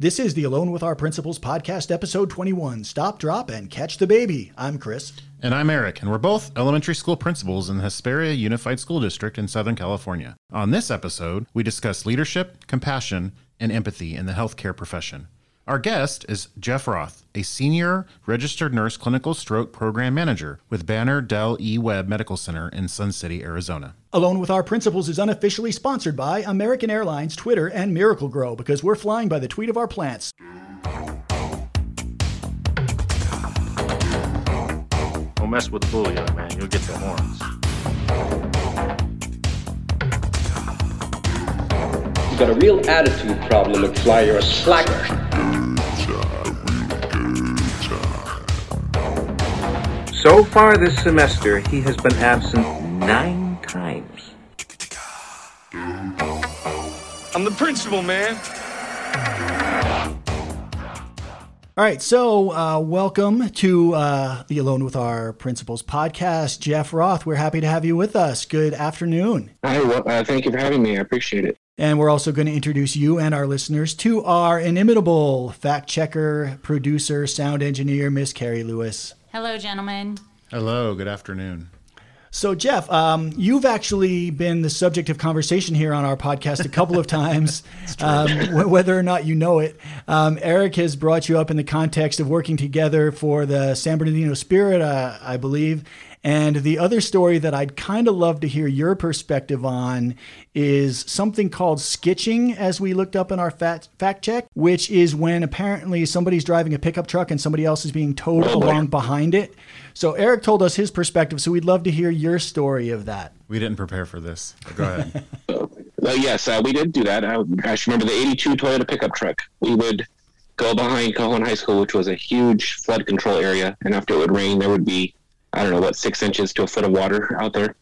This is the Alone with Our Principals podcast, episode 21 Stop, Drop, and Catch the Baby. I'm Chris. And I'm Eric, and we're both elementary school principals in the Hesperia Unified School District in Southern California. On this episode, we discuss leadership, compassion, and empathy in the healthcare profession. Our guest is Jeff Roth, a senior registered nurse clinical stroke program manager with Banner Del E Webb Medical Center in Sun City, Arizona. Alone with Our Principals is unofficially sponsored by American Airlines, Twitter, and Miracle-Gro because we're flying by the tweet of our plants. Don't mess with the bully, young man. You'll get the horns. You've got a real attitude problem, McFly. You're a slacker. So far this semester, he has been absent nine times. I'm the principal, man. All right, so uh, welcome to uh, the Alone with Our Principals podcast. Jeff Roth, we're happy to have you with us. Good afternoon. Hi, well, uh, thank you for having me. I appreciate it. And we're also going to introduce you and our listeners to our inimitable fact checker, producer, sound engineer, Miss Carrie Lewis. Hello, gentlemen. Hello, good afternoon. So, Jeff, um, you've actually been the subject of conversation here on our podcast a couple of times, um, w- whether or not you know it. Um, Eric has brought you up in the context of working together for the San Bernardino Spirit, uh, I believe. And the other story that I'd kind of love to hear your perspective on is something called skitching, as we looked up in our fact, fact check, which is when apparently somebody's driving a pickup truck and somebody else is being towed Oh, boy. along behind it. So Eric told us his perspective, so we'd love to hear your story of that. We didn't prepare for this. Go ahead. Well, yes, uh, we did do that. I, gosh, remember the 82 Toyota pickup truck. We would go behind Cajon High School, which was a huge flood control area. And after it would rain, there would be, I don't know, what, six inches to a foot of water out there.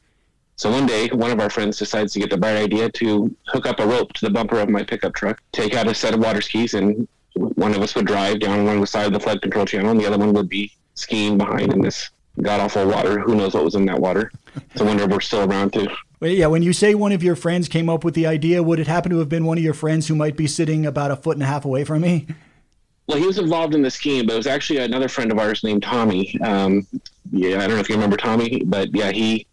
So one day, one of our friends decides to get the bright idea to hook up a rope to the bumper of my pickup truck, take out a set of water skis, and one of us would drive down one side of the flood control channel, and the other one would be skiing behind in this god awful water. Who knows what was in that water? It's a wonder if we're still around too. Well, yeah, when you say one of your friends came up with the idea, would it happen to have been one of your friends who might be sitting about a foot and a half away from me? Well, he was involved in the scheme, but it was actually another friend of ours named Tommy. Um, yeah, I don't know if you remember Tommy, but yeah, he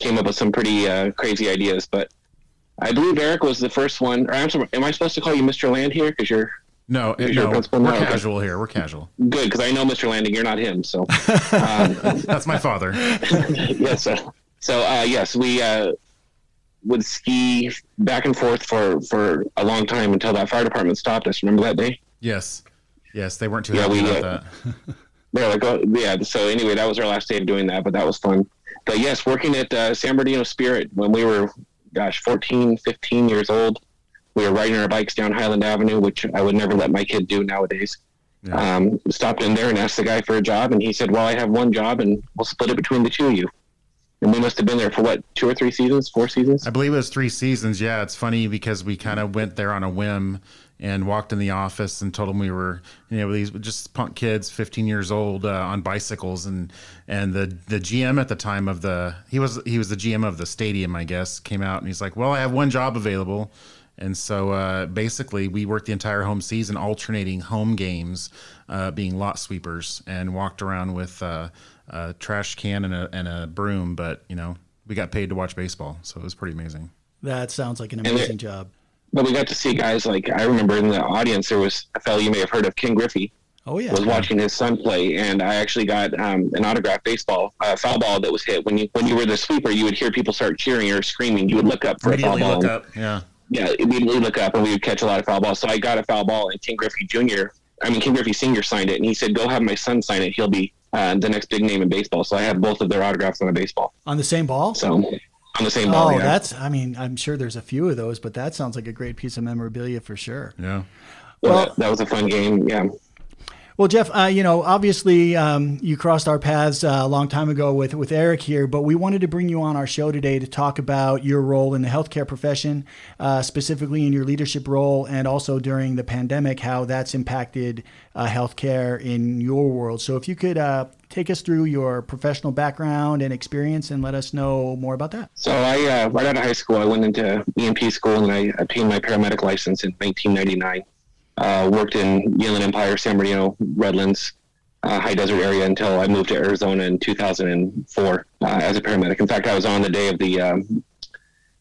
came up with some pretty uh, crazy ideas. But I believe Eric was the first one. Or I'm sorry, am I supposed to call you Mr. Land here? Because you're No, it, no, principal we're okay. casual here. We're casual. good, because I know Mr. Landing. You're not him, so um, That's my father. yes. So, so uh, yes, we uh, would ski back and forth for for a long time until that fire department stopped us. Remember that day? Yes. Yes, they weren't too Yeah, happy we, about uh, that. They're like, oh, yeah. So anyway, that was our last day of doing that, but that was fun. But yes, working at uh, San Bernardino Spirit when we were, gosh, 14, 15 years old, we were riding our bikes down Highland Avenue, which I would never let my kid do nowadays. Yeah. Um, stopped in there and asked the guy for a job, and he said, "Well, I have one job, and we'll split it between the two of you." And we must have been there for what, two or three seasons, four seasons? I believe it was three seasons. Yeah, it's funny because we kind of went there on a whim and walked in the office and told them we were, you know, these just punk kids, 15 years old, uh, on bicycles, and and the the GM at the time of the he was he was the GM of the stadium, I guess, came out and he's like, well, I have one job available. And so uh, basically, we worked the entire home season, alternating home games, uh, being lot sweepers, and walked around with uh, a trash can and a, and a broom. But you know, we got paid to watch baseball, so it was pretty amazing. That sounds like an amazing it- job. But we got to see guys like I remember in the audience there was a fellow you may have heard of, Ken Griffey. Oh, yeah. was watching his son play, and I actually got um, an autographed baseball uh, foul ball that was hit. When you when you were the sweeper, you would hear people start cheering or screaming. You would look up for a foul ball. look up. Yeah. Yeah, immediately look up, and we would catch a lot of foul balls. So I got a foul ball, and Ken Griffey Jr. I mean Ken Griffey Senior signed it, and he said, "Go have my son sign it. He'll be uh, the next big name in baseball." So I have both of their autographs on a baseball. On the same ball? So on the same ball. Oh, yeah. that's, I mean, I'm sure there's a few of those, but that sounds like a great piece of memorabilia for sure. Yeah. well, well- that, that was a fun game. Yeah. Well, Jeff, uh, you know, obviously um, you crossed our paths uh, a long time ago with, with Eric here, but we wanted to bring you on our show today to talk about your role in the healthcare profession, uh, specifically in your leadership role, and also during the pandemic, how that's impacted uh, healthcare in your world. So, if you could uh, take us through your professional background and experience and let us know more about that. So I, uh, right out of high school, I went into EMT school and I obtained my paramedic license in 1999. Uh, worked in Inland Empire, San Bernardino, Redlands, uh, high desert area until I moved to Arizona in 2004 uh, as a paramedic. In fact, I was on the day of the um,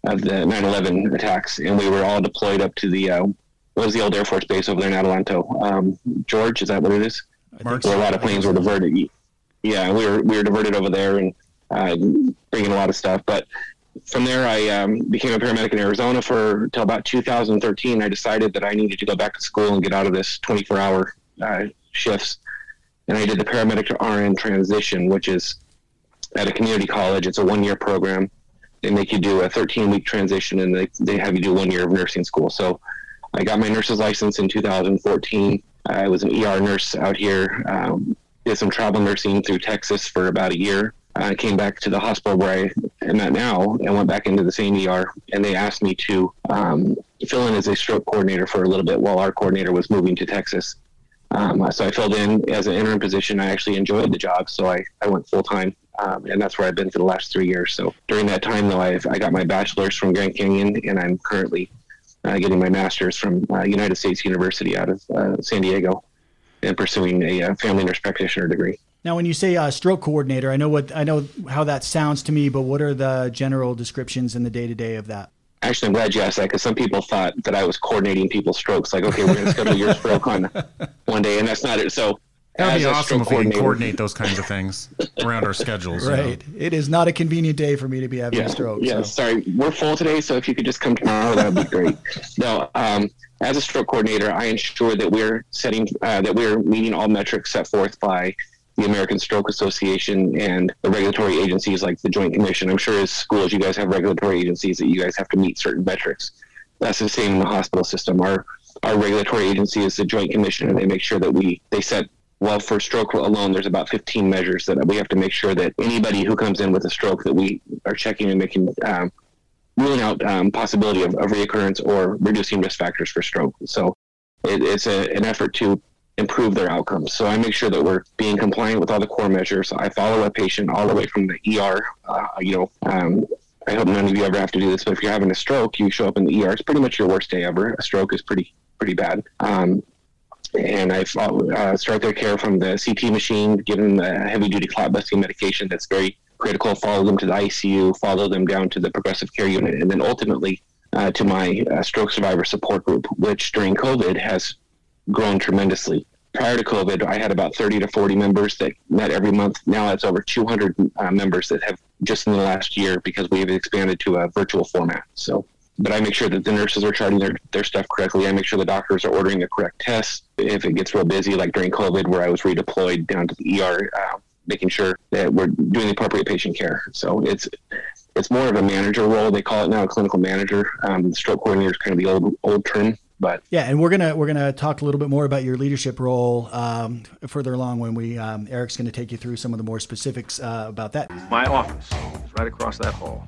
of the 9/11 attacks, and we were all deployed up to the uh, what was the old Air Force base over there in Adelanto. Um, George, is that what it is? Where a lot of planes were diverted. Yeah, we were we were diverted over there and uh, bringing a lot of stuff. But from there, I um, became a paramedic in Arizona for until about 2013. I decided that I needed to go back to school and get out of this 24 hour uh, shifts. And I did the paramedic to RN transition, which is at a community college. It's a one year program. They make you do a 13 week transition and they, they have you do one year of nursing school. So I got my nurse's license in 2014. I was an ER nurse out here, um, did some travel nursing through Texas for about a year. I came back to the hospital where I am at now and went back into the same ER. And they asked me to um, fill in as a stroke coordinator for a little bit while our coordinator was moving to Texas. Um, so I filled in as an interim position. I actually enjoyed the job, so I, I went full time. Um, and that's where I've been for the last three years. So during that time, though, I've, I got my bachelor's from Grand Canyon, and I'm currently uh, getting my master's from uh, United States University out of uh, San Diego and pursuing a uh, family nurse practitioner degree. Now, when you say uh, stroke coordinator, I know what I know how that sounds to me, but what are the general descriptions in the day to day of that? Actually, I'm glad you asked that because some people thought that I was coordinating people's strokes. Like, okay, we're going to schedule your stroke on one day, and that's not it. So That'd be as a awesome stroke if we can coordinator- coordinate those kinds of things around our schedules. you know? Right. It is not a convenient day for me to be having yeah, a stroke. Yeah, so. sorry, we're full today, so if you could just come tomorrow, that would be great. no, um, as a stroke coordinator, I ensure that we're setting uh, that we're meeting all metrics set forth by the American Stroke Association and the regulatory agencies like the Joint Commission. I'm sure as schools, you guys have regulatory agencies that you guys have to meet certain metrics. That's the same in the hospital system. Our our regulatory agency is the Joint Commission, and they make sure that we they set well for stroke alone. There's about 15 measures that we have to make sure that anybody who comes in with a stroke that we are checking and making um, ruling out um, possibility of, of reoccurrence or reducing risk factors for stroke. So it, it's a, an effort to improve their outcomes. So I make sure that we're being compliant with all the core measures. I follow a patient all the way from the ER. Uh, you know, um, I hope none of you ever have to do this, but if you're having a stroke, you show up in the ER. It's pretty much your worst day ever. A stroke is pretty pretty bad. Um, and I uh, start their care from the CT machine, give them the heavy duty clot busting medication that's very critical, follow them to the ICU, follow them down to the progressive care unit, and then ultimately uh, to my uh, stroke survivor support group, which during COVID has grown tremendously. Prior to COVID, I had about 30 to 40 members that met every month. Now it's over 200 uh, members that have just in the last year because we've expanded to a virtual format. So, but I make sure that the nurses are charting their, their stuff correctly. I make sure the doctors are ordering the correct tests. If it gets real busy, like during COVID, where I was redeployed down to the ER, uh, making sure that we're doing the appropriate patient care. So it's it's more of a manager role. They call it now a clinical manager. Um, stroke coordinator is kind of the old old term, but Yeah, and we're gonna we're gonna talk a little bit more about your leadership role um, further along when we um, Eric's gonna take you through some of the more specifics uh, about that. My office is right across that hall.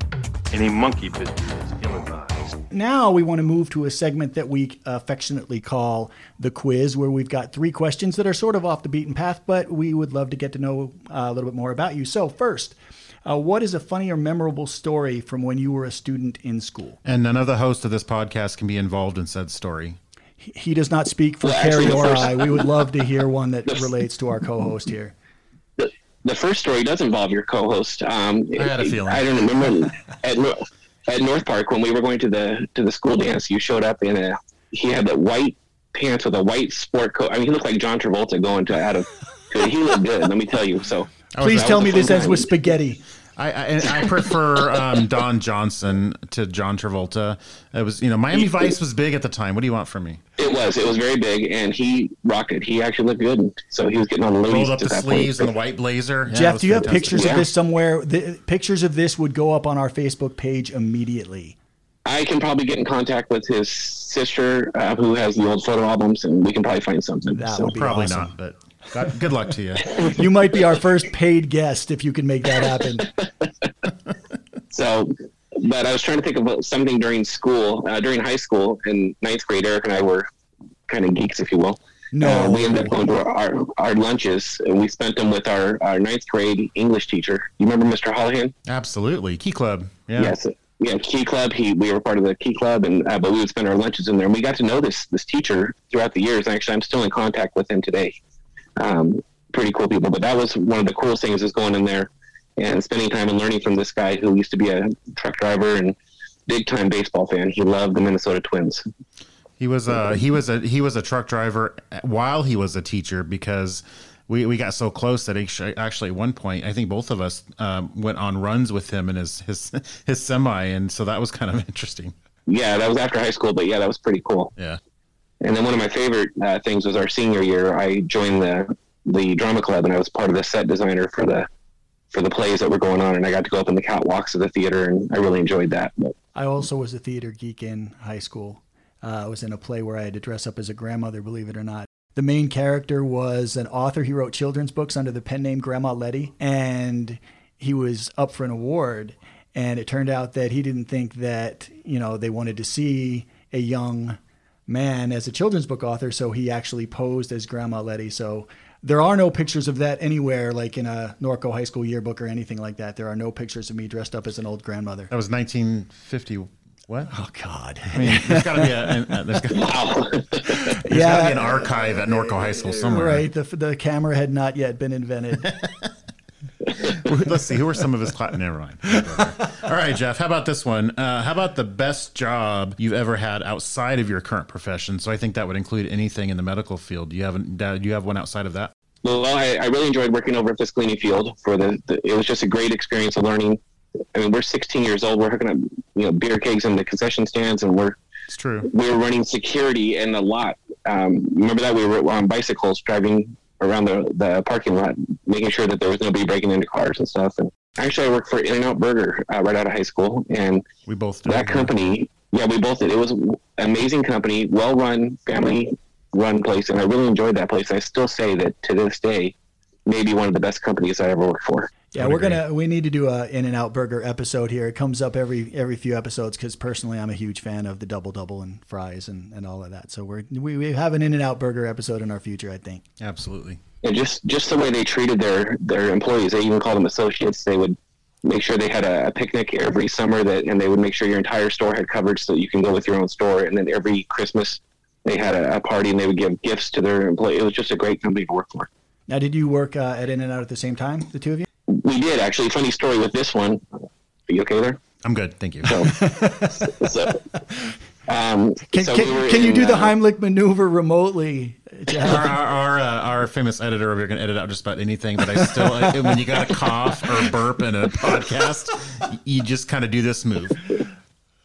Any monkey business is ill-advised. Now we want to move to a segment that we affectionately call the quiz, where we've got three questions that are sort of off the beaten path, but we would love to get to know uh, a little bit more about you. So first, uh, what is a funny or memorable story from when you were a student in school? And none of the hosts of this podcast can be involved in said story. He- He does not speak for Well, Carrie or first- I. We would love to hear one that relates to our co-host here. the, the first story does involve your co-host. Um, I had a feeling. I don't remember at, at North Park when we were going to the to the school dance. You showed up in a he had the white pants with a white sport coat. I mean, he looked like John Travolta going to out of. He looked good. Let me tell you. So Please that tell me this ends with spaghetti. I, I, I prefer um, Don Johnson to John Travolta. It was, you know, Miami Vice was big at the time. What do you want from me? it was it was very big, and he rocked it. He actually looked good. So he was getting on the Rolled ladies up the that sleeves point. and the white blazer. Yeah, Jeff, do you have pictures Yeah. of this somewhere? The pictures of this would go up on our Facebook page immediately. I can probably get in contact with his sister, uh, who has the old photo albums, and we can probably find something. That so. would be Probably awesome. not, but God, good luck to you. You might be our first paid guest if you can make that happen. So, but I was trying to think of something during school, uh, during high school in ninth grade. Eric and I were kind of geeks, if you will. No. Uh, we ended up going to our, our lunches, and we spent them with our, our ninth grade English teacher. You remember Mr. Holohan? Absolutely. Key Club. Yeah. Yes. yeah, Key Club. He we were part of the Key Club, and uh, but we would spend our lunches in there, and we got to know this this teacher throughout the years. Actually, I'm still in contact with him today. Um, pretty cool people, but that was one of the coolest things is going in there and spending time and learning from this guy who used to be a truck driver and big time baseball fan. He loved the Minnesota Twins. He was a he was a he was a truck driver while he was a teacher because we, we got so close that actually, actually at one point I think both of us um, went on runs with him in his his his semi, and so that was kind of interesting. Yeah, that was after high school, but yeah, that was pretty cool. Yeah. And then one of my favorite uh, things was our senior year. I joined the the drama club, and I was part of the set designer for the for the plays that were going on, and I got to go up in the catwalks of the theater, and I really enjoyed that. But I also was a theater geek in high school. Uh, I was in a play where I had to dress up as a grandmother, believe it or not. The main character was an author. He wrote children's books under the pen name Grandma Letty, and he was up for an award. And it turned out that he didn't think that you know they wanted to see a young man as a children's book author, so he actually posed as Grandma Letty. So there are no pictures of that anywhere, like in a Norco High School yearbook or anything like that. There are no pictures of me dressed up as an old grandmother. That was 1950. What? Oh God! I mean, there's got to be a, a there's got wow, there's yeah, gotta be an archive at Norco High School somewhere. Right. The the camera had not yet been invented. Let's see. Who are some of his class? Never mind. All right, Jeff. How about this one? Uh, how about the best job you've ever had outside of your current profession? So I think that would include anything in the medical field. Do you have do you have one outside of that? Well, I, I really enjoyed working over at Fiscalini Field. For the, the, it was just a great experience of learning. I mean, we're 16 years old. We're hooking up, you know, beer kegs in the concession stands, and we're it's true. We were running security in the lot. Um, remember that we were on bicycles driving around the, the parking lot, making sure that there was nobody breaking into cars and stuff. And actually, I worked for In-N-Out Burger uh, right out of high school, and we both did, that company. Yeah, we both did. It was an amazing company, well run, family run place, and I really enjoyed that place. I still say that to this day, maybe one of the best companies I ever worked for. Yeah, we're gonna we need to do a In and Out Burger episode here. It comes up every every few episodes because personally I'm a huge fan of the double double and fries and, and all of that. So we're we, we have an In and Out Burger episode in our future, I think. Absolutely. And just just the way they treated their their employees, they even called them associates. They would make sure they had a, a picnic every summer that, and they would make sure your entire store had coverage so you can go with your own store. And then every Christmas they had a, a party and they would give gifts to their employees. It was just a great company to work for. Now, did you work uh, at In and Out at the same time, the two of you? We did actually. Funny story with this one. Are you okay there? I'm good, thank you. So, so, um, can, so can, we can you in, do the uh, Heimlich maneuver remotely? our our, our, uh, our famous editor over here can edit out just about anything, but I still when you got a cough or burp in a podcast, you just kind of do this move,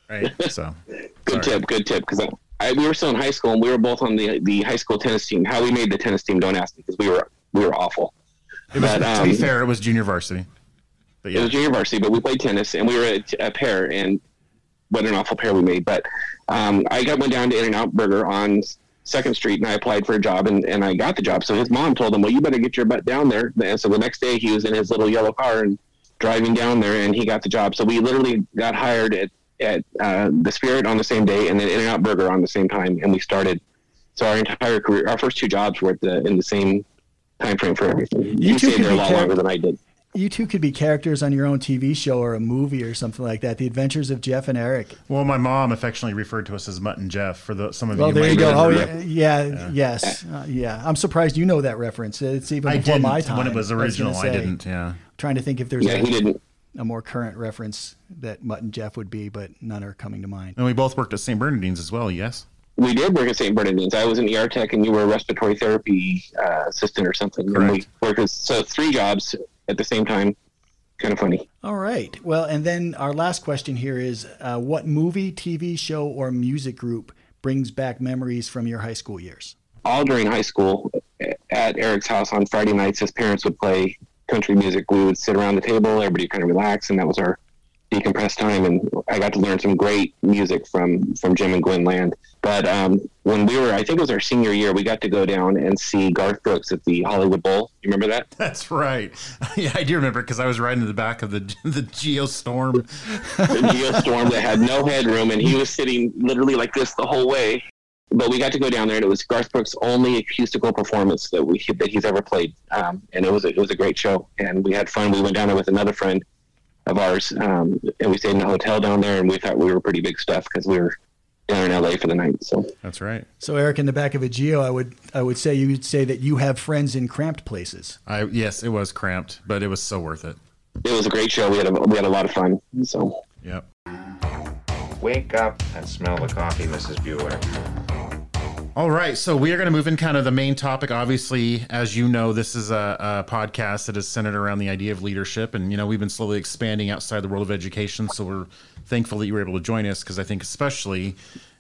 right? So, Good sorry. tip. Good tip. Because I, we were still in high school and we were both on the the high school tennis team. How we made the tennis team, don't ask me because we were we were awful. It was, But, to be um, fair, it was junior varsity. But It was junior varsity, but we played tennis and we were a, a pair. And what an awful pair we made. But um, I got went down to In and Out Burger on Second Street and I applied for a job and, and I got the job. So his mom told him, "Well, you better get your butt down there." And so the next day he was in his little yellow car and driving down there, and he got the job. So we literally got hired at at uh, the Spirit on the same day, and then In and Out Burger on the same time, and we started. So our entire career, our first two jobs were at the, in the same time frame for everything. You two stayed could there a be lot char- longer than I did. You two could be characters on your own TV show or a movie or something like that. The Adventures of Jeff and Eric. well, my mom affectionately referred to us as Mutt and Jeff for the some of Well, you. there you go. Oh, remember. yeah, yeah, yes, uh, yeah. I'm surprised you know that reference. It's even I before didn't my time. when it was I gonna original. I, didn't. Yeah. Trying to think if there's Yeah, a, he didn't. a more current reference that Mutt and Jeff would be, but none are coming to mind. And we both worked at St. Bernardine's as well. Yes. We did work at St. Bernardine's. I was an ER tech, and you were a respiratory therapy uh, assistant or something. And we worked as, so three jobs at the same time. Kind of funny. All right. Well, and then our last question here is uh, what movie, TV show, or music group brings back memories from your high school years? all during high school at Eric's house on Friday nights, his parents would play country music. We would sit around the table, everybody kind of relax, and that was our decompressed time. And I got to learn some great music from from Jim and Gwen Land. But um, when we were, I think it was our senior year, we got to go down and see Garth Brooks at the Hollywood Bowl. You remember that? That's right. Yeah, I do remember because I was riding in the back of the the Geo Storm. the Geo Storm that had no headroom, and he was sitting literally like this the whole way. But we got to go down there, and it was Garth Brooks' only acoustical performance that we that he's ever played, um, and it was a, it was a great show, and we had fun. We went down there with another friend, of ours, um, and we stayed in a hotel down there, and we thought we were pretty big stuff because we were down in LA for the night. So That's right. So, Eric, in the back of a Geo, I would I would say you would say that you have friends in cramped places. I yes, it was cramped, but it was so worth it. it was a great show. We had a, we had a lot of fun. So Yep. Wake up and smell the coffee, Mrs. Bueller. All right, so we are going to move in kind of the main topic. Obviously, as you know, this is a, a podcast that is centered around the idea of leadership, and you know we've been slowly expanding outside the world of education. So we're thankful that you were able to join us because I think, especially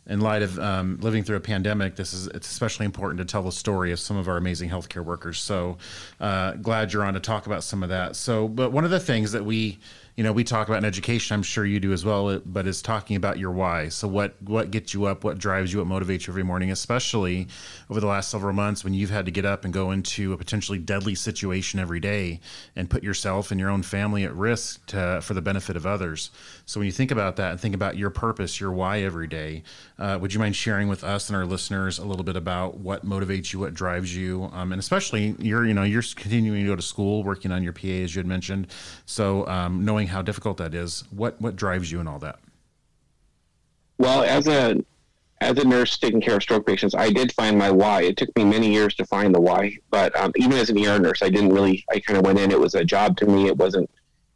in light of um, living through a pandemic, this is it's especially important to tell the story of some of our amazing healthcare workers. So uh, glad you're on to talk about some of that. So, but one of the things that we you know we talk about in education i'm sure you do as well but is talking about your why. So what what gets you up what drives you what motivates you every morning especially over the last several months when you've had to get up and go into a potentially deadly situation every day and put yourself and your own family at risk to, for the benefit of others. So when you think about that and think about your purpose your why every day uh, would you mind sharing with us and our listeners a little bit about what motivates you what drives you um, and especially you're you know you're continuing to go to school working on your pa as you had mentioned. So um, knowing how difficult that is, what what drives you and all that? Well, as a as a nurse taking care of stroke patients, I did find my why. It took me many years to find the why, but um, even as an ER nurse, I didn't really. I kind of went in. It was a job to me. It wasn't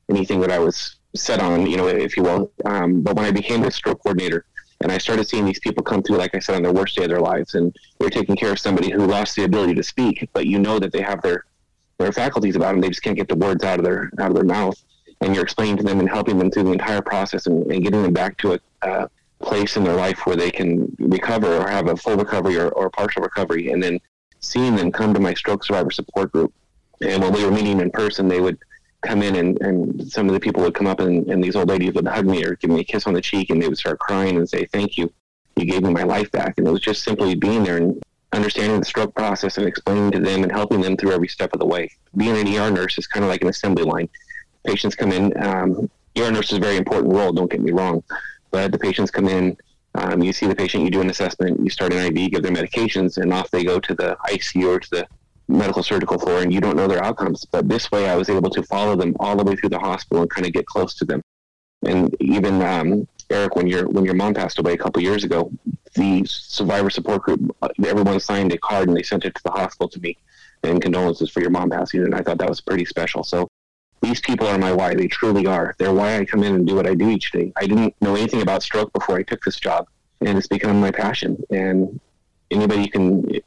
anything that I was set on, you know, if you will. Um, but when I became a stroke coordinator, and I started seeing these people come through, like I said, on their worst day of their lives, and they're taking care of somebody who lost the ability to speak, but you know that they have their their faculties about them. They just can't get the words out of their out of their mouth and you're explaining to them and helping them through the entire process and, and getting them back to a uh, place in their life where they can recover or have a full recovery or, or partial recovery. And then seeing them come to my stroke survivor support group and when we were meeting in person they would come in and, and some of the people would come up and, and these old ladies would hug me or give me a kiss on the cheek and they would start crying and say thank you. You gave me my life back. And it was just simply being there and understanding the stroke process and explaining to them and helping them through every step of the way. Being an er nurse is kind of like an assembly line patients come in. Um, ER nurse is a very important role. Don't get me wrong, but the patients come in. Um, you see the patient, you do an assessment, you start an IV, give them medications, and off they go to the ICU or to the medical surgical floor, and you don't know their outcomes. But this way, I was able to follow them all the way through the hospital and kind of get close to them. And even um, Eric, when your when your mom passed away a couple years ago, the survivor support group, everyone signed a card and they sent it to the hospital to me, and condolences for your mom passing. And I thought that was pretty special. So these people are my why. They truly are. They're why I come in and do what I do each day. I didn't know anything about stroke before I took this job, and it's become my passion. And anybody can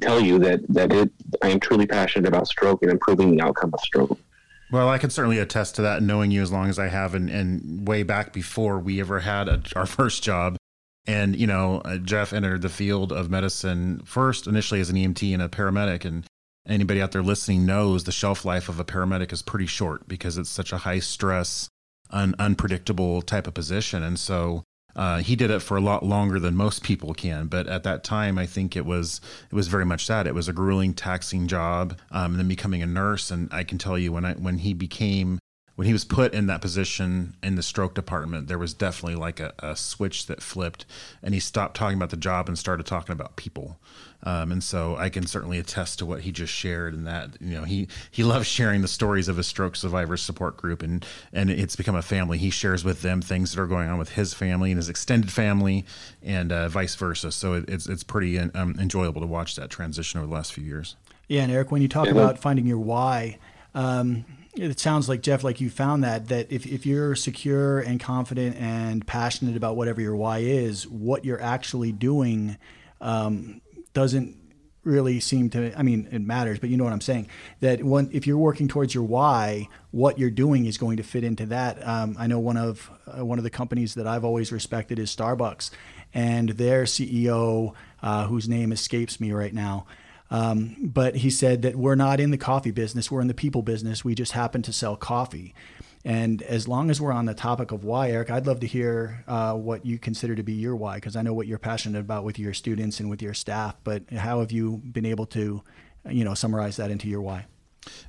tell you that that it, I am truly passionate about stroke and improving the outcome of stroke. Well, I can certainly attest to that, knowing you as long as I have, and, and way back before we ever had a, our first job. And you know, Jeff entered the field of medicine first, initially as an EMT and a paramedic, and anybody out there listening knows the shelf life of a paramedic is pretty short because it's such a high stress, un- unpredictable type of position. And so uh, he did it for a lot longer than most people can. But at that time, I think it was it was very much that it was a grueling, taxing job. Um, and then becoming a nurse, and I can tell you when I when he became when he was put in that position in the stroke department, there was definitely like a, a, switch that flipped, and he stopped talking about the job and started talking about people. Um, and so I can certainly attest to what he just shared, and that you know he he loves sharing the stories of his stroke survivors support group, and and it's become a family. He shares with them things that are going on with his family and his extended family, and uh, vice versa. So it, it's it's pretty um, enjoyable to watch that transition over the last few years. Yeah, and Eric, when you talk about finding your why. Um, it sounds like Jeff, like you found that that if, if you're secure and confident and passionate about whatever your why is, what you're actually doing um, doesn't really seem to. I mean, it matters, but you know what I'm saying. That if you're working towards your why, what you're doing is going to fit into that. Um, I know one of uh, one of the companies that I've always respected is Starbucks, and their CEO, uh, whose name escapes me right now. Um, but he said that we're not in the coffee business, we're in the people business. We just happen to sell coffee. And as long as we're on the topic of why, Eric, I'd love to hear uh, what you consider to be your why, because I know what you're passionate about with your students and with your staff. But how have you been able to, you know, summarize that into your why?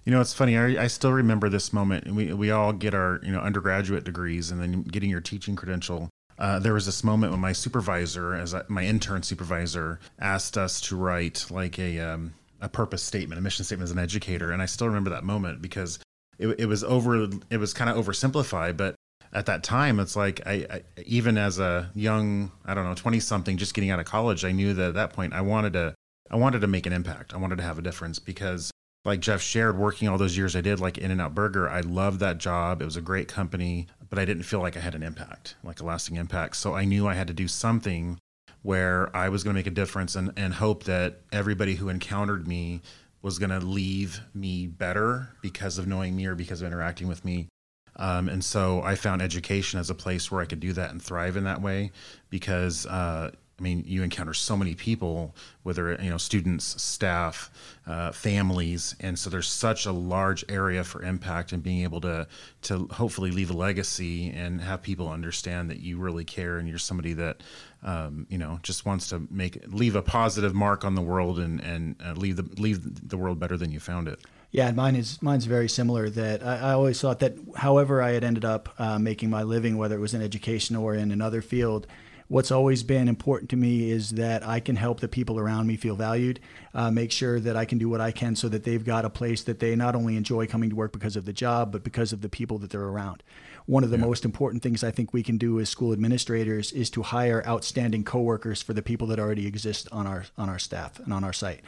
You know, it's funny. I, I still remember this moment. We we all get our you know undergraduate degrees, and then getting your teaching credential. Uh, there was this moment when my supervisor, as I, my intern supervisor, asked us to write like a um, a purpose statement, a mission statement as an educator, and I still remember that moment because it, it was over it was kind of oversimplified but at that time it's like I, I even as a young i don't know 20 something just getting out of college i knew that at that point i wanted to i wanted to make an impact. I wanted to have a difference because like jeff shared working all those years i did like in and out burger i loved that job. It was a great company but i didn't feel like i had an impact like a lasting impact so i knew i had to do something where i was going to make a difference and, and hope that everybody who encountered me was going to leave me better because of knowing me or because of interacting with me. Um, and so I found education as a place where I could do that and thrive in that way because uh, I mean, you encounter so many people, whether you know students, staff, uh, families, and so there's such a large area for impact and being able to to hopefully leave a legacy and have people understand that you really care and you're somebody that um, you know just wants to make leave a positive mark on the world and and uh, leave the leave the world better than you found it. Yeah, mine is mine's very similar. That I, I always thought that, however I had ended up uh, making my living, whether it was in education or in another field what's always been important to me is that I can help the people around me feel valued, uh, make sure that I can do what I can so that they've got a place that they not only enjoy coming to work because of the job, but because of the people that they're around. One of the yeah. most important things I think we can do as school administrators is to hire outstanding coworkers for the people that already exist on our on our staff and on our site.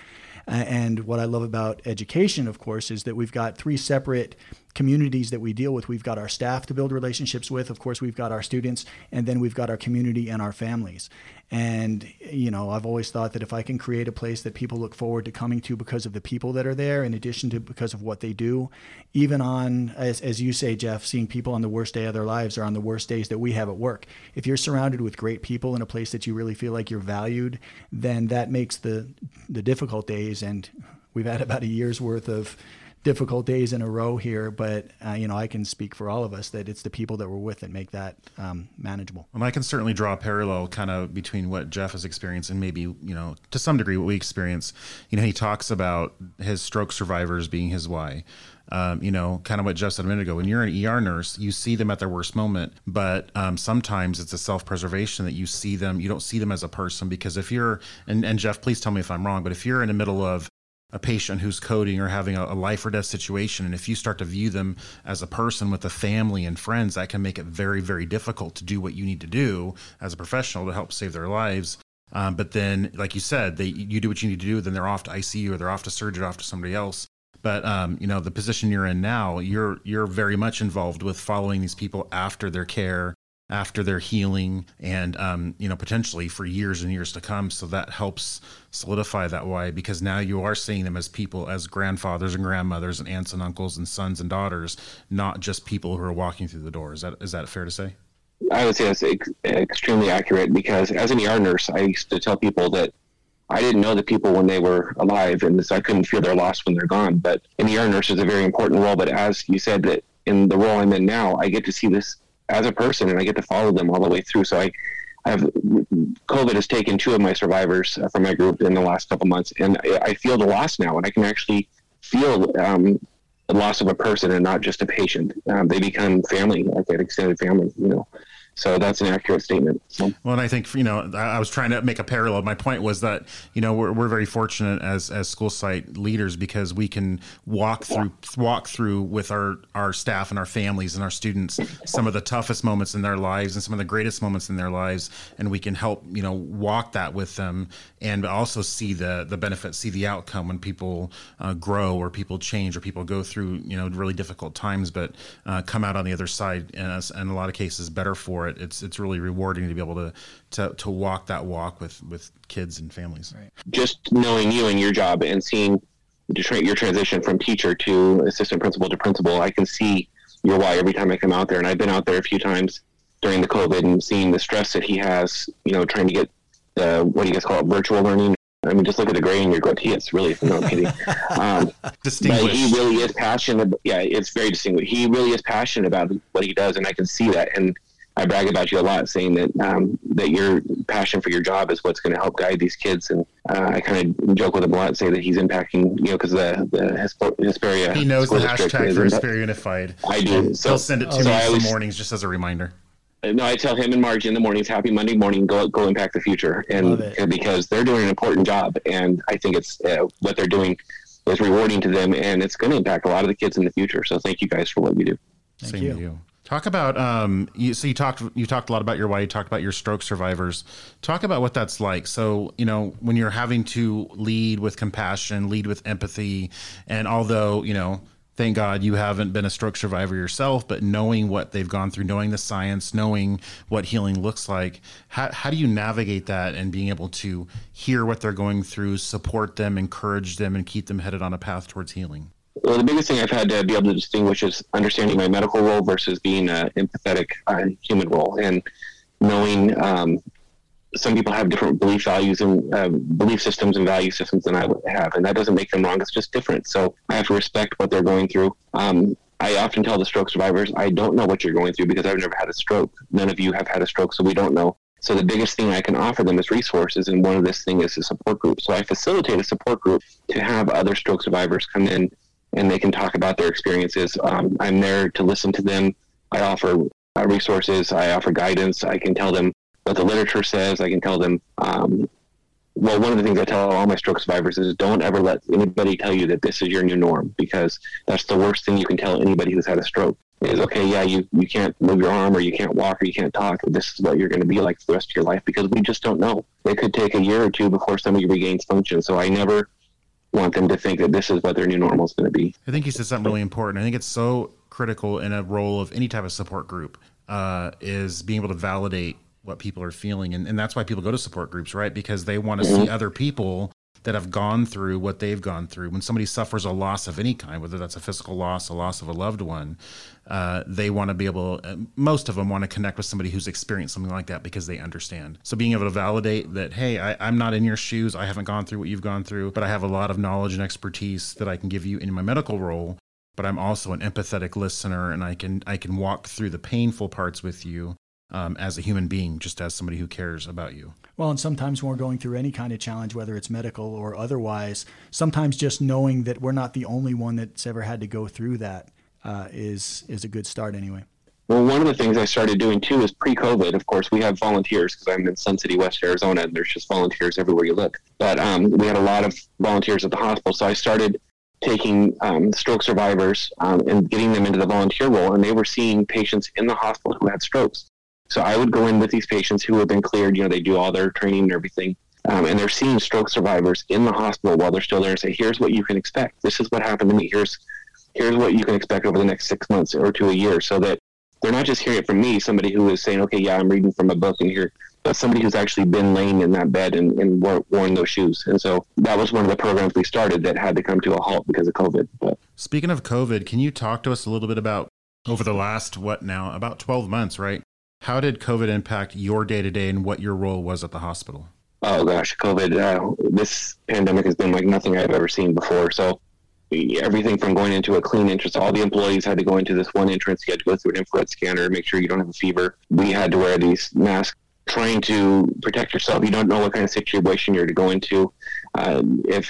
And what I love about education, of course, is that we've got three separate communities that we deal with. We've got our staff to build relationships with. Of course, we've got our students, and then we've got our community and our families. And, you know, I've always thought that if I can create a place that people look forward to coming to because of the people that are there, in addition to because of what they do, even on, as, as you say, Jeff, seeing people on the worst day of their lives or on the worst days that we have at work. If you're surrounded with great people in a place that you really feel like you're valued, then that makes the, the difficult days, and we've had about a year's worth of difficult days in a row here, but uh, you know I can speak for all of us that it's the people that we're with that make that um, manageable. And I can certainly draw a parallel kind of between what Jeff has experienced and maybe you know to some degree what we experience. You know, he talks about his stroke survivors being his why. Um, you know, kind of what Jeff said a minute ago. When you're an ER nurse, you see them at their worst moment, but um, sometimes it's a self preservation that you see them. You don't see them as a person because if you're, and, and Jeff, please tell me if I'm wrong, but if you're in the middle of a patient who's coding or having a, a, life or death situation and if you start to view them as a person with a family and friends that can make it very very difficult to do what you need to do as a professional to help save their lives. Um, but then like you said they you do what you need to do then they're off to icu or they're off to surgery off to somebody else. But um, you know the position you're in now you're you're very much involved with following these people after their care after their healing and um, you know potentially for years and years to come so that helps solidify that why because now you are seeing them as people as grandfathers and grandmothers and aunts and uncles and sons and daughters not just people who are walking through the door is that is that fair to say i would say that's ex- extremely accurate because as an er nurse i used to tell people that I didn't know the people when they were alive, and so I couldn't feel their loss when they're gone. But an ER nurse is a very important role. But as you said, that in the role I'm in now, I get to see this as a person, and I get to follow them all the way through. So I, I have COVID has taken two of my survivors uh, from my group in the last couple months, and I feel the loss now, and I can actually feel um, the loss of a person and not just a patient. Um, they become family, like an extended family, you know. So that's an accurate statement. Well, and I think you know I was trying to make a parallel. My point was that you know we're, we're very fortunate as as school site leaders because we can walk through walk through with our our staff and our families and our students some of the toughest moments in their lives and some of the greatest moments in their lives, and we can help you know walk that with them and also see the the benefit, see the outcome when people uh, grow or people change or people go through you know really difficult times, but uh, come out on the other side and in a lot of cases better for it it. It's it's really rewarding to be able to to, to walk that walk with with kids and families. Right. Just knowing you and your job and seeing your transition from teacher to assistant principal to principal, I can see your why every time I come out there. And I've been out there a few times during the COVID and seeing the stress that he has. You know, trying to get the what do you guys call it, virtual learning I mean, just look at the gray in your goatee. It's really no I'm kidding. Um, distinguished. But he really is passionate. Yeah, it's very distinguished. He really is passionate about what he does, and I can see that. And I brag about you a lot, saying that um, that your passion for your job is what's going to help guide these kids. And uh, I kind of joke with him a lot, say that he's impacting, you know, because the the Hesperia. He knows the hashtag for Hesperia Unified. I do. So, He'll send it to so me in the mornings just as a reminder. Uh, no, I tell him and Margie in the mornings, "Happy Monday morning, go go impact the future," and because they're doing an important job, and I think it's uh, what they're doing is rewarding to them, and it's going to impact a lot of the kids in the future. So thank you guys for what you do. Thank Same you. to you. Talk about um. You, so you talked you talked a lot about your why You talked about your stroke survivors. Talk about what that's like. So you know when you're having to lead with compassion, lead with empathy, and although you know thank God you haven't been a stroke survivor yourself, but knowing what they've gone through, knowing the science, knowing what healing looks like, how, how do you navigate that and being able to hear what they're going through, support them, encourage them, and keep them headed on a path towards healing? Well, the biggest thing I've had to be able to distinguish is understanding my medical role versus being an empathetic uh, human role, and knowing um, some people have different belief values and uh, belief systems and value systems than I have, and that doesn't make them wrong. It's just different. So I have to respect what they're going through. Um, I often tell the stroke survivors, I don't know what you're going through because I've never had a stroke. None of you have had a stroke, so we don't know. So the biggest thing I can offer them is resources, and one of this thing is a support group. So I facilitate a support group to have other stroke survivors come in, and they can talk about their experiences. Um, I'm there to listen to them. I offer uh, resources. I offer guidance. I can tell them what the literature says. I can tell them. Um, well, one of the things I tell all my stroke survivors is don't ever let anybody tell you that this is your new norm because that's the worst thing you can tell anybody who's had a stroke. Is okay, yeah, you, you can't move your arm or you can't walk or you can't talk. This is what you're going to be like for the rest of your life because we just don't know. It could take a year or two before somebody regains function. So I never want them to think that this is what their new normal is going to be. I think you said something really important. I think it's so critical in a role of any type of support group uh, is being able to validate what people are feeling. And, and that's why people go to support groups, right? Because they want to see other people that have gone through what they've gone through. When somebody suffers a loss of any kind, whether that's a physical loss, a loss of a loved one, uh, they want to be able, uh, most of them want to connect with somebody who's experienced something like that because they understand. So being able to validate that, hey, I, I'm not in your shoes, I haven't gone through what you've gone through, but I have a lot of knowledge and expertise that I can give you in my medical role but I'm also an empathetic listener, and I can I can walk through the painful parts with you um, as a human being, just as somebody who cares about you. Well, and sometimes when we're going through any kind of challenge, whether it's medical or otherwise, sometimes just knowing that we're not the only one that's ever had to go through that uh, is is a good start anyway. Well, one of the things I started doing too is pre-COVID. Of course, we have volunteers because I'm in Sun City, West Arizona, and there's just volunteers everywhere you look. But um, we had a lot of volunteers at the hospital, so I started taking um, stroke survivors um, and getting them into the volunteer role, and they were seeing patients in the hospital who had strokes. So I would go in with these patients who have been cleared. You know, they do all their training and everything, um, and they're seeing stroke survivors in the hospital while they're still there, and say, "Here's what you can expect. This is what happened to me. Here's here's what you can expect over the next six months or to a year," so that they're not just hearing it from me, somebody who is saying, "Okay, yeah, I'm reading from a book and here." But somebody who's actually been laying in that bed and, and wore, worn those shoes. And so that was one of the programs we started that had to come to a halt because of COVID. But Speaking of COVID, can you talk to us a little bit about over the last, what now, about 12 months, right? How did COVID impact your day to day and what your role was at the hospital? oh gosh, COVID, uh, this pandemic has been like nothing I've ever seen before. So everything from going into a clean entrance, all the employees had to go into this one entrance. You had to go through an infrared scanner, make sure you don't have a fever. We had to wear these masks, trying to protect yourself. You don't know what kind of situation you're to go into. Um, if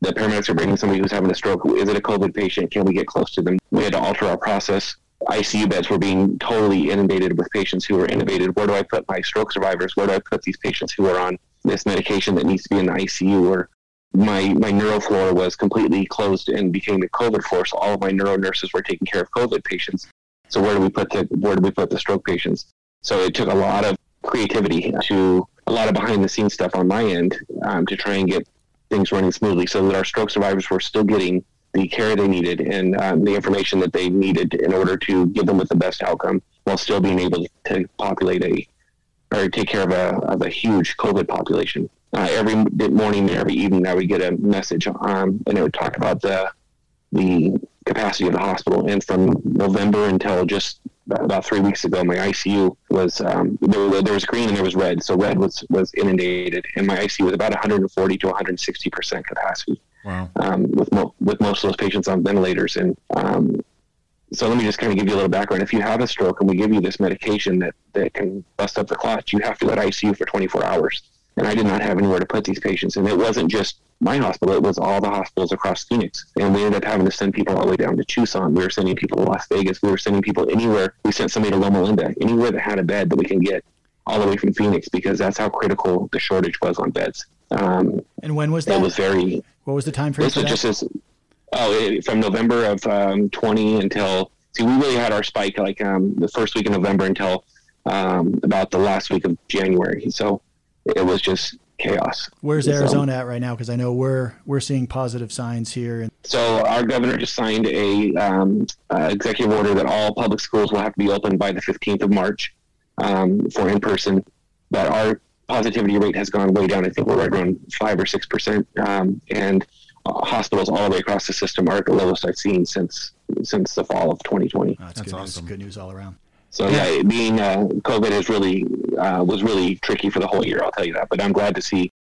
the paramedics are bringing somebody who's having a stroke, is it a COVID patient? Can we get close to them? We had to alter our process. ICU beds were being totally inundated with patients who were intubated. Where do I put my stroke survivors? Where do I put these patients who are on this medication that needs to be in the ICU? Or my my neuro floor was completely closed and became a COVID floor. So all of my neuro nurses were taking care of COVID patients. So where do we put the where do we put the stroke patients? So it took a lot of creativity to a lot of behind the scenes stuff on my end um, to try and get things running smoothly, so that our stroke survivors were still getting the care they needed and um, the information that they needed in order to give them with the best outcome, while still being able to populate a or take care of a, of a huge COVID population. Uh, every morning, and every evening, I would get a message, um, and it would talk about the the capacity of the hospital. And from November until just about three weeks ago, my ICU was um, there, there was green and there was red. So red was was inundated, and my ICU was about 140 to 160 percent capacity. Wow. Um, with mo- with most of those patients on ventilators, and um, so let me just kind of give you a little background. If you have a stroke and we give you this medication that that can bust up the clot, you have to go to ICU for 24 hours. And I did not have anywhere to put these patients, and it wasn't just my hospital; it was all the hospitals across Phoenix. And we ended up having to send people all the way down to Tucson. We were sending people to Las Vegas. We were sending people anywhere. We sent somebody to Loma Linda, anywhere that had a bed that we can get. all the way from Phoenix because that's how critical the shortage was on beds. Um, And when was that? it that? was very. What was the time frame This was just as oh it, from November of um, 20 until see we really had our spike like um, the first week of November until um, about the last week of January. So it was just chaos. Where's So- Arizona at right now? Because I know we're we're seeing positive signs here. And So our governor just signed a um, uh, executive order that all public schools will have to be open by the 15th of March um, for in person. But our positivity rate has gone way down. I think we're right around five or six percent, um, and uh, hospitals all the way across the system are at the lowest I've seen since since the fall of 2020. that's, That's good awesome. news. Good news all around. So yeah, being uh, COVID is really uh, was really tricky for the whole year. I'll tell you that. But I'm glad to see.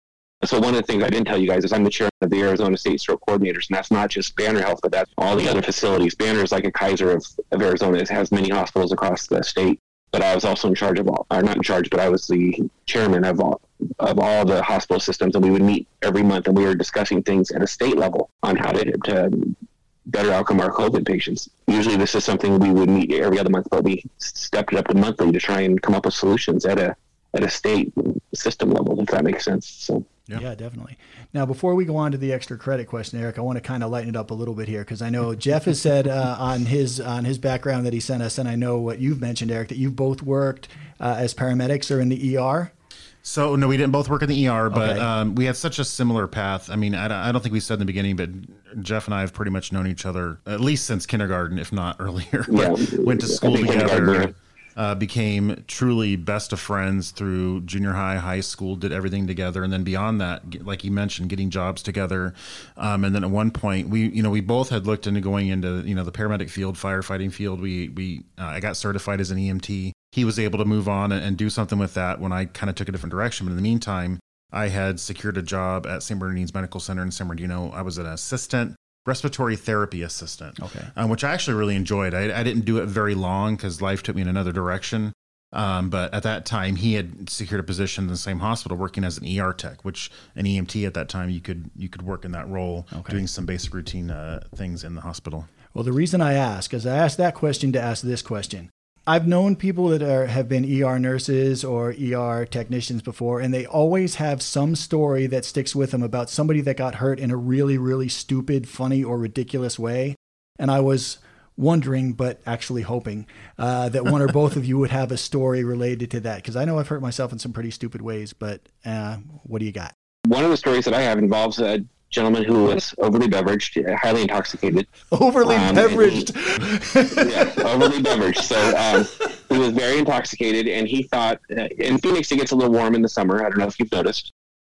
So one of the things I didn't tell you guys is I'm the chairman of the Arizona State Stroke Coordinators, and that's not just Banner Health, but that's all the other facilities. Banner is like a Kaiser of, of Arizona. It has many hospitals across the state. But I was also in charge of all, or not in charge, but I was the chairman of all of all the hospital systems, and we would meet every month, and we were discussing things at a state level on how to to better outcome our COVID patients. Usually, this is something we would meet every other month, but we stepped it up to monthly to try and come up with solutions at a at a state system level, if that makes sense. So, Yeah. Yeah, definitely. Now, before we go on to the extra credit question, Eric, I want to kind of lighten it up a little bit here because I know Jeff has said uh, on his on his background that he sent us, and I know what you've mentioned, Eric, that you've both worked uh, as paramedics or in the ER. So no, we didn't both work in the ER, but Okay. um, we had such a similar path. I mean, I don't, I don't think we said in the beginning, but Jeff and I have pretty much known each other at least since kindergarten, if not earlier. Yeah. Went to school think kindergarten, together. Uh, became truly best of friends through junior high, high school, did everything together, and then beyond that, like you mentioned, getting jobs together, um, and then at one point, we, you know, we both had looked into going into, you know, the paramedic field, firefighting field. We, we, uh, I got certified as an EMT. He was able to move on and, and do something with that when I kind of took a different direction. But in the meantime, I had secured a job at St. Bernardine's Medical Center in San Bernardino. I was an assistant respiratory therapy assistant, Okay. um, which I actually really enjoyed. I, I didn't do it very long because life took me in another direction. Um, but at that time, he had secured a position in the same hospital, working as an ER tech, which an EMT at that time you could you could work in that role, doing some basic routine uh, things in the hospital. Well, the reason I ask is I asked that question to ask this question. I've known people that are, have been ER nurses or ER technicians before, and they always have some story that sticks with them about somebody that got hurt in a really, really stupid, funny, or ridiculous way. And I was wondering, but actually hoping, uh, that one or both of you would have a story related to that. Because I know I've hurt myself in some pretty stupid ways, but uh, what do you got? one of the stories that I have involves a gentleman who was overly beveraged, highly intoxicated. Overly Um, beveraged. yeah, overly beveraged. So um, he was very intoxicated, and he thought uh, in Phoenix it gets a little warm in the summer. I don't know if you've noticed,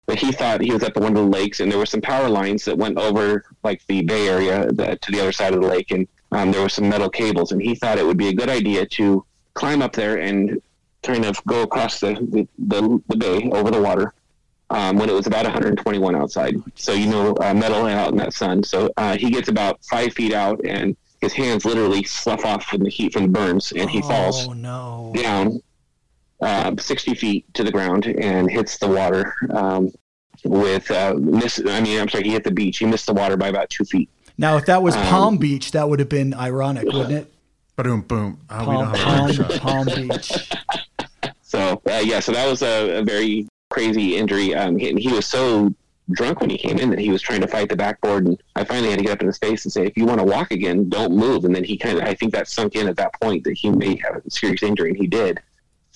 but he thought he was at the one of the lakes, and there were some power lines that went over like the Bay Area the, to the other side of the lake, and um, there were some metal cables, and he thought it would be a good idea to climb up there and kind of go across the the, the, the bay over the water. Um, when it was about 121 outside, so you know uh, metal out in that sun. So uh, he gets about five feet out, and his hands literally slough off from the heat from the burns, and he falls Oh, no. down uh, 60 feet to the ground and hits the water um, with uh, miss. I mean, I'm sorry, he hit the beach. He missed the water by about two feet. Now, if that was Um, Palm Beach, that would have been ironic, wouldn't it? Boom, boom. Oh, Palm, don't have a Palm. Palm Beach. So uh, yeah, so that was a, a very crazy injury. Um, he, and he was so drunk when he came in that he was trying to fight the backboard, and I finally had to get up in his face and say, "If you want to walk again, don't move." And then he kind of, I think that sunk in at that point that he may have a serious injury, and he did.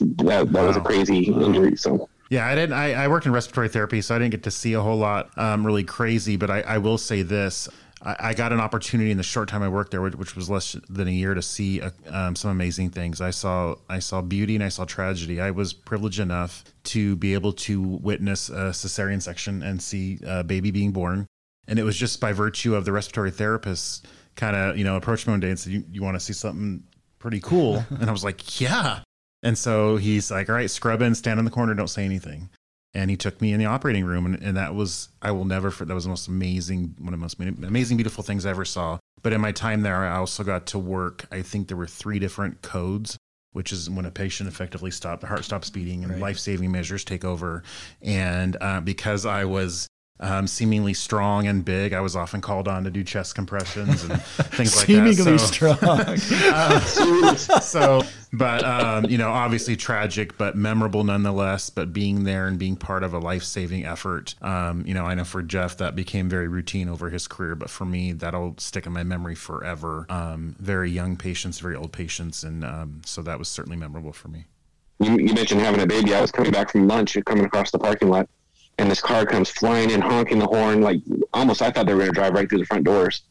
That, that was a Wow. crazy injury. So Yeah, I didn't. I, I worked in respiratory therapy, so I didn't get to see a whole lot um, really crazy. But I, I will say this: I, I got an opportunity in the short time I worked there, which, was less than a year, to see uh um, some amazing things. I saw I saw beauty and I saw tragedy. I was privileged enough to be able to witness a cesarean section and see a baby being born, and it was just by virtue of the respiratory therapist kind of you know approached me one day and said, "You, you want to see something pretty cool?" and I was like, "Yeah." And so he's like, all right, scrub in, stand in the corner, don't say anything. And he took me in the operating room. And, and that was, I will never, for that was the most amazing, one of the most amazing, beautiful things I ever saw. But in my time there, I also got to work, I think there were three different codes, which is when a patient effectively stopped, the heart stops beating and Right. life saving measures take over. And uh, because I was, um, seemingly strong and big. I was often called on to do chest compressions and things like Seemingly that. So, strong. so, but um, you know, obviously tragic, but memorable nonetheless. But being there and being part of a life-saving effort, um, you know, I know for Jeff that became very routine over his career, but for me, that'll stick in my memory forever. Um, very young patients, very old patients, and um, so that was certainly memorable for me. You, you mentioned having a baby. I was coming back from lunch, coming across the parking lot, and this car comes flying in, honking the horn, like almost I thought they were going to drive right through the front doors.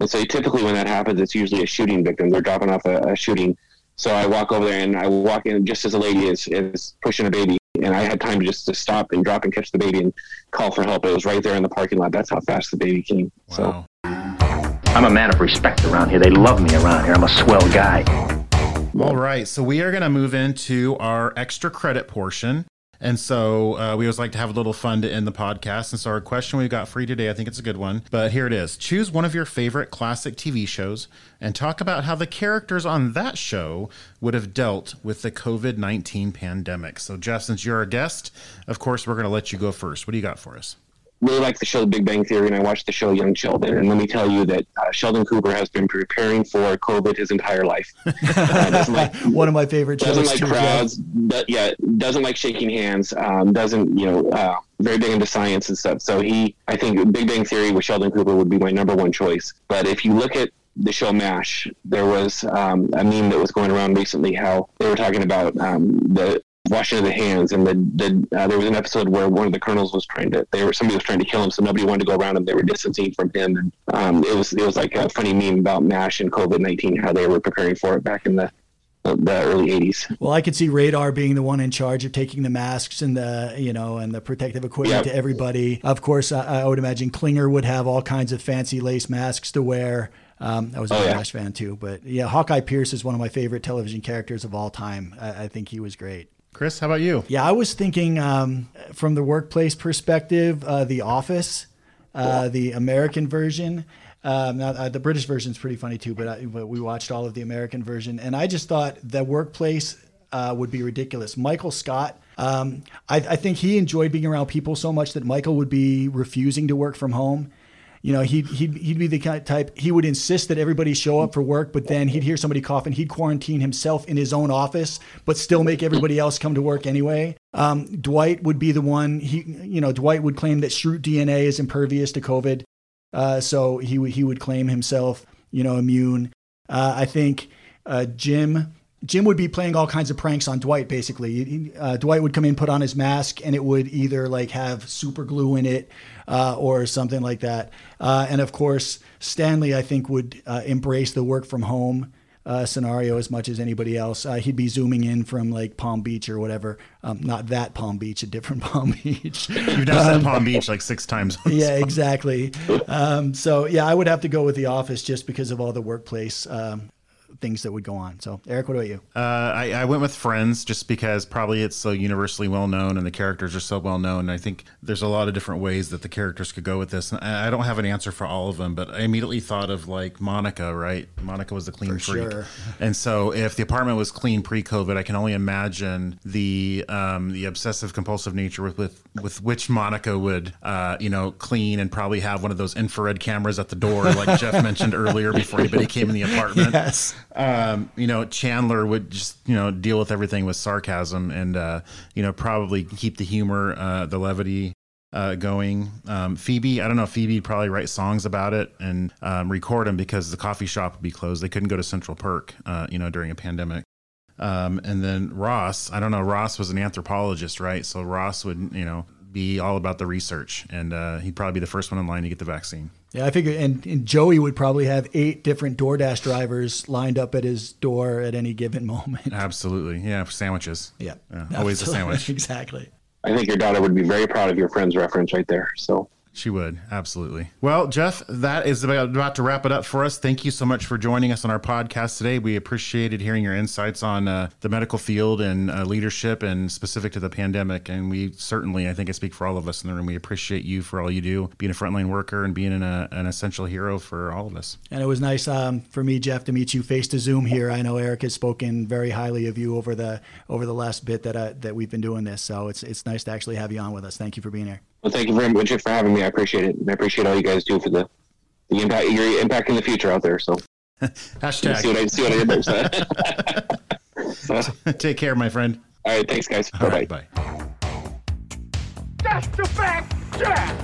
And so typically when that happens, it's usually a shooting victim. They're dropping off a, a shooting. So I walk over there and I walk in just as a lady is, is pushing a baby. And I had time just to stop and drop and catch the baby and call for help. It was right there in the parking lot. That's how fast the baby came. Wow. So I'm a man of respect around here. They love me around here. I'm a swell guy. All right, so we are going to move into our extra credit portion. And so uh, we always like to have a little fun to end the podcast. And so our question we've got for you today, I think it's a good one. But here it is Choose one of your favorite classic TV shows and talk about how the characters on that show would have dealt with the COVID 19 pandemic. So, Jeff, since you're our guest, of course, we're going to let you go first. What do you got for us? Really like the show The Big Bang Theory, and I watched the show Young Sheldon. And let me tell you that uh, Sheldon Cooper has been preparing for COVID his entire life. Uh, doesn't like One of my favorite shows. doesn't like crowds. do- yeah, doesn't like shaking hands. Um, doesn't you know? Uh, very big into science and stuff. So he, I think, Big Bang Theory with Sheldon Cooper would be my number one choice. But if you look at the show MASH, there was um, a meme that was going around recently how they were talking about um, the washing of the hands, and the, the uh, there was an episode where one of the colonels was trying to, they were somebody was trying to kill him, so nobody wanted to go around him. They were distancing from him, and um, it was it was like a funny meme about MASH and COVID nineteen, how they were preparing for it back in the the early '80s. Well, I could see Radar being the one in charge of taking the masks and the you know and the protective equipment to everybody. Of course, I, I would imagine Klinger would have all kinds of fancy lace masks to wear. Um, I was a Oh, yeah. Fan too, but yeah, Hawkeye Pierce is one of my favorite television characters of all time. I, I think he was great. Chris, how about you? Yeah, I was thinking um, from the workplace perspective, uh, The Office, uh, the American version. Um, now, uh, the British version is pretty funny too, but, I, but we watched all of the American version, and I just thought the workplace uh, would be ridiculous. Michael Scott, um, I, I think he enjoyed being around people so much that Michael would be refusing to work from home. You know, he'd, he'd, he'd be the kind of type, he would insist that everybody show up for work, but then he'd hear somebody coughing. He'd quarantine himself in his own office, but still make everybody else come to work anyway. Um, Dwight would be the one, he, you know, Dwight would claim that Schrute DNA is impervious to COVID. Uh, so he, would- he would claim himself, you know, immune. Uh, I think uh, Jim. Jim would be playing all kinds of pranks on Dwight. Basically, uh, Dwight would come in, put on his mask, and it would either like have super glue in it uh, or something like that. Uh, and of course, Stanley, I think, would uh, embrace the work from home uh, scenario as much as anybody else. Uh, he'd be zooming in from like Palm Beach or whatever. Um, not that Palm Beach, a different Palm Beach. You've now said Palm Beach like six times. yeah, exactly. Um, so yeah, I would have to go with The Office just because of all the workplace um, things that would go on. So Eric, what about you? Uh, I, I went with Friends just because probably it's so universally well known and the characters are so well known. I think there's a lot of different ways that the characters could go with this. And I I don't have an answer for all of them, but I immediately thought of like Monica, right? Monica was the clean For freak. sure. And so if the apartment was clean pre-COVID, I can only imagine the um, the obsessive compulsive nature with, with with which Monica would uh, you know clean and probably have one of those infrared cameras at the door, like Jeff mentioned earlier, before anybody came in the apartment Yes. Um, you know, Chandler would just, you know, deal with everything with sarcasm and, uh, you know, probably keep the humor, uh, the levity uh, going. Um, Phoebe, I don't know, Phoebe probably write songs about it and um, record them because the coffee shop would be closed. They couldn't go to Central Perk, uh, you know, during a pandemic. Um, and then Ross, I don't know, Ross was an anthropologist, right? So Ross would, you know, be all about the research and uh, he'd probably be the first one in line to get the vaccine. Yeah, I figure, and, and Joey would probably have eight different DoorDash drivers lined up at his door at any given moment. Absolutely. Yeah. For sandwiches. Yeah, Yeah, always a sandwich. exactly. I think your daughter would be very proud of your friend's reference right there. So She would, absolutely. Well, Jeff, that is about, about to wrap it up for us. Thank you so much for joining us on our podcast today. We appreciated hearing your insights on uh, the medical field and uh, leadership and specific to the pandemic. And we certainly, I think I speak for all of us in the room, we appreciate you for all you do, being a frontline worker and being an, uh, an essential hero for all of us. And it was nice um, for me, Jeff, to meet you face to Zoom here. I know Eric has spoken very highly of you over the over the last bit that uh, that we've been doing this. So it's it's nice to actually have you on with us. Thank you for being here. Well, thank you very much for having me. I appreciate it. And I appreciate all you guys do for the, the impact, your impact in the future out there. So, Hashtag. see what I, see what I did there. So, so, Take care, my friend. all right. Thanks, guys. All Bye right, bye. bye. That's the fact, Jack!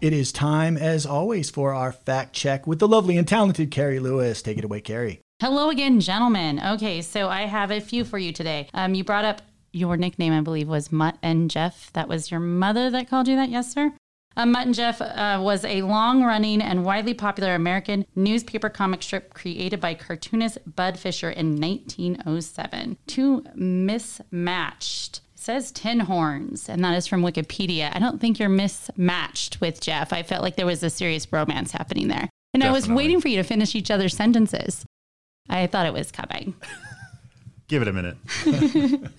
It is time, as always, for our fact check with the lovely and talented Carrie Lewis. Take it away, Carrie. Hello again, gentlemen. Okay, so I have a few for you today. Um, you brought up your nickname, I believe, was Mutt and Jeff. That was your mother that called you that, yes, sir? Uh, Mutt and Jeff uh, was a long running and widely popular American newspaper comic strip created by cartoonist Bud Fisher in 1907. Two mismatched. It says tin horns, and that is from Wikipedia. I don't think you're mismatched with Jeff. I felt like there was a serious romance happening there. And I was waiting for you to finish each other's sentences. I thought it was coming. Give it a minute.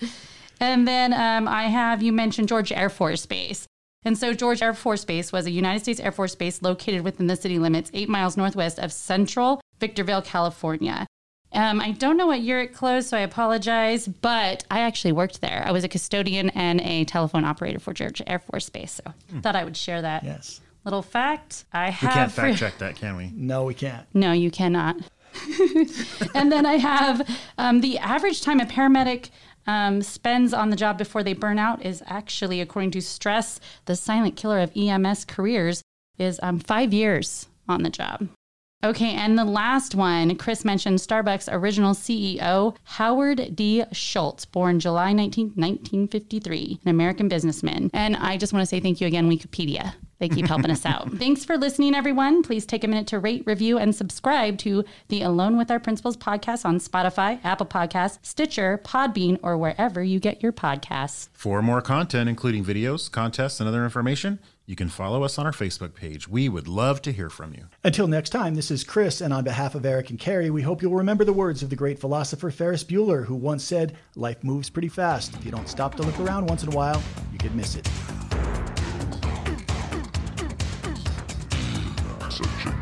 And then um, I have you mentioned George Air Force Base. And so George Air Force Base was a United States Air Force base located within the city limits, eight miles northwest of central Victorville, California. Um, I don't know what year it closed, so I apologize, but I actually worked there. I was a custodian and a telephone operator for George Air Force Base, so thought I would share that Yes. little fact. I have. We can't for- fact check that, can we? No, we can't. no, you cannot. and then I have um, the average time a paramedic um, spends on the job before they burn out is actually, according to Stress, the silent killer of EMS careers, is um, five years on the job. Okay, and the last one, Chris mentioned Starbucks original CEO Howard D. Schultz, born July 19, 1953, an American businessman. And I just want to say thank you again, Wikipedia. They keep helping us out. Thanks for listening, everyone. Please take a minute to rate, review, and subscribe to the Alone with Our Principals podcast on Spotify, Apple Podcasts, Stitcher, Podbean, or wherever you get your podcasts. For more content, including videos, contests, and other information, you can follow us on our Facebook page. We would love to hear from you. Until next time, this is Chris, and on behalf of Eric and Carrie, we hope you'll remember the words of the great philosopher Ferris Bueller, who once said, Life moves pretty fast. If you don't stop to look around once in a while, you could miss it.